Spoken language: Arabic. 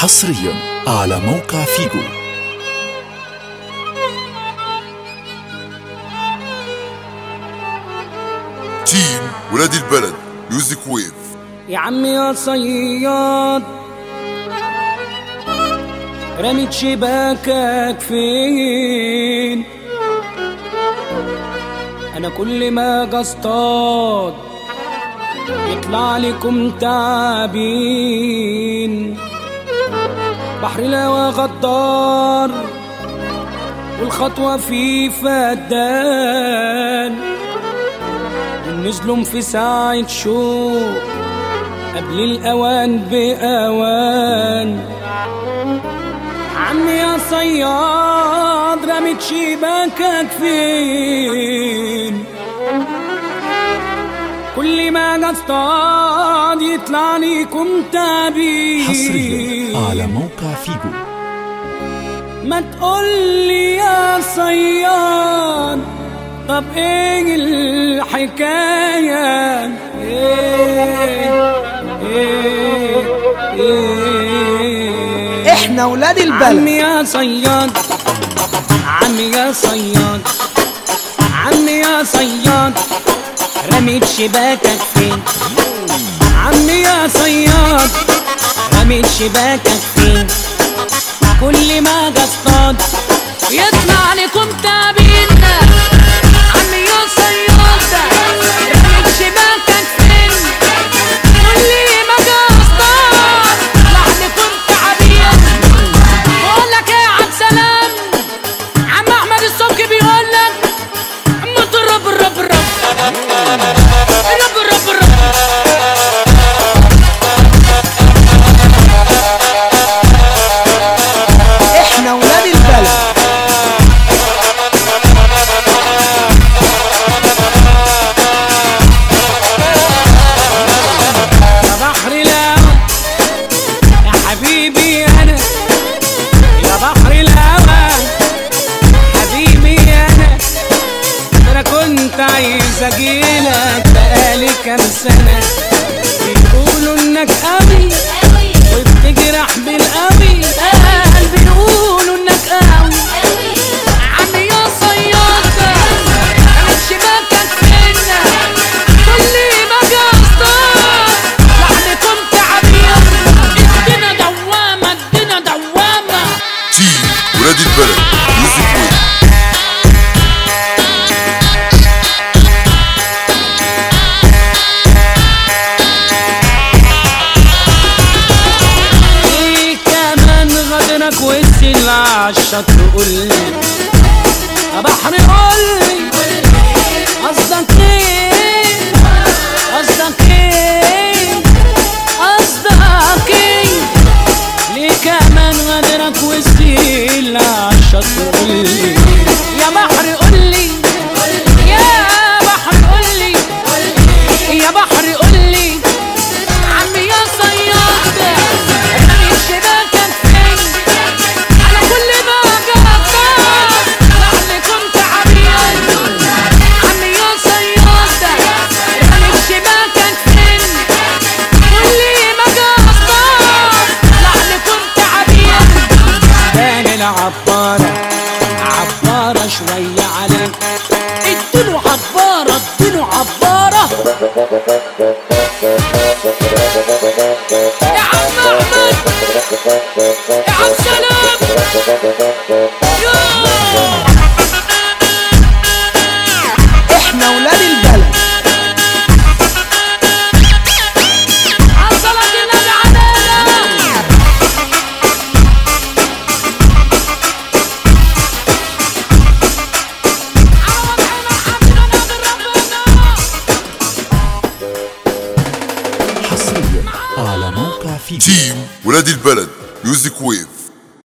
حصريا على موقع فيجو. team ولاد البلد music wave يا عمي يا صياد رميت شباكك فين؟ أنا كل ما أجي اصطاد يطلع لكم تعابين بحر الهوى غدار والخطوة فيه فدان. نزلهم في ساعة شوق قبل الأوان بأوان. عمي يا صياد رميت شباكك فين؟ كل ما اصطاد يطلع ليكم تعبين حصريا على موقع فيجو. ما تقولي يا صياد طب إيه الحكاية؟ إيه إيه إيه إحنا ولاد عمي البلد يا صياد عمي يا صياد عمي يا صياد. رميت شباكك فين عمي يا صياد رميت شباكك فين كل ما أجي اصطاد يطلع لكم تعبين عمي يا صياد حبيبي أنا يا بحر الهوى. حبيبي أنا أنا كنت عايز اجيلك بقالي كام سنة. بيقولوا إنك قوي وبتجرح ولاد البلد ويف إيه كمان غدرك والسل عالشط قولي يا بحر شوية عليك اديله عبارة اديله عبارة. حصريا على موقع فيجو تيم ولاد البلد ميوزك ويف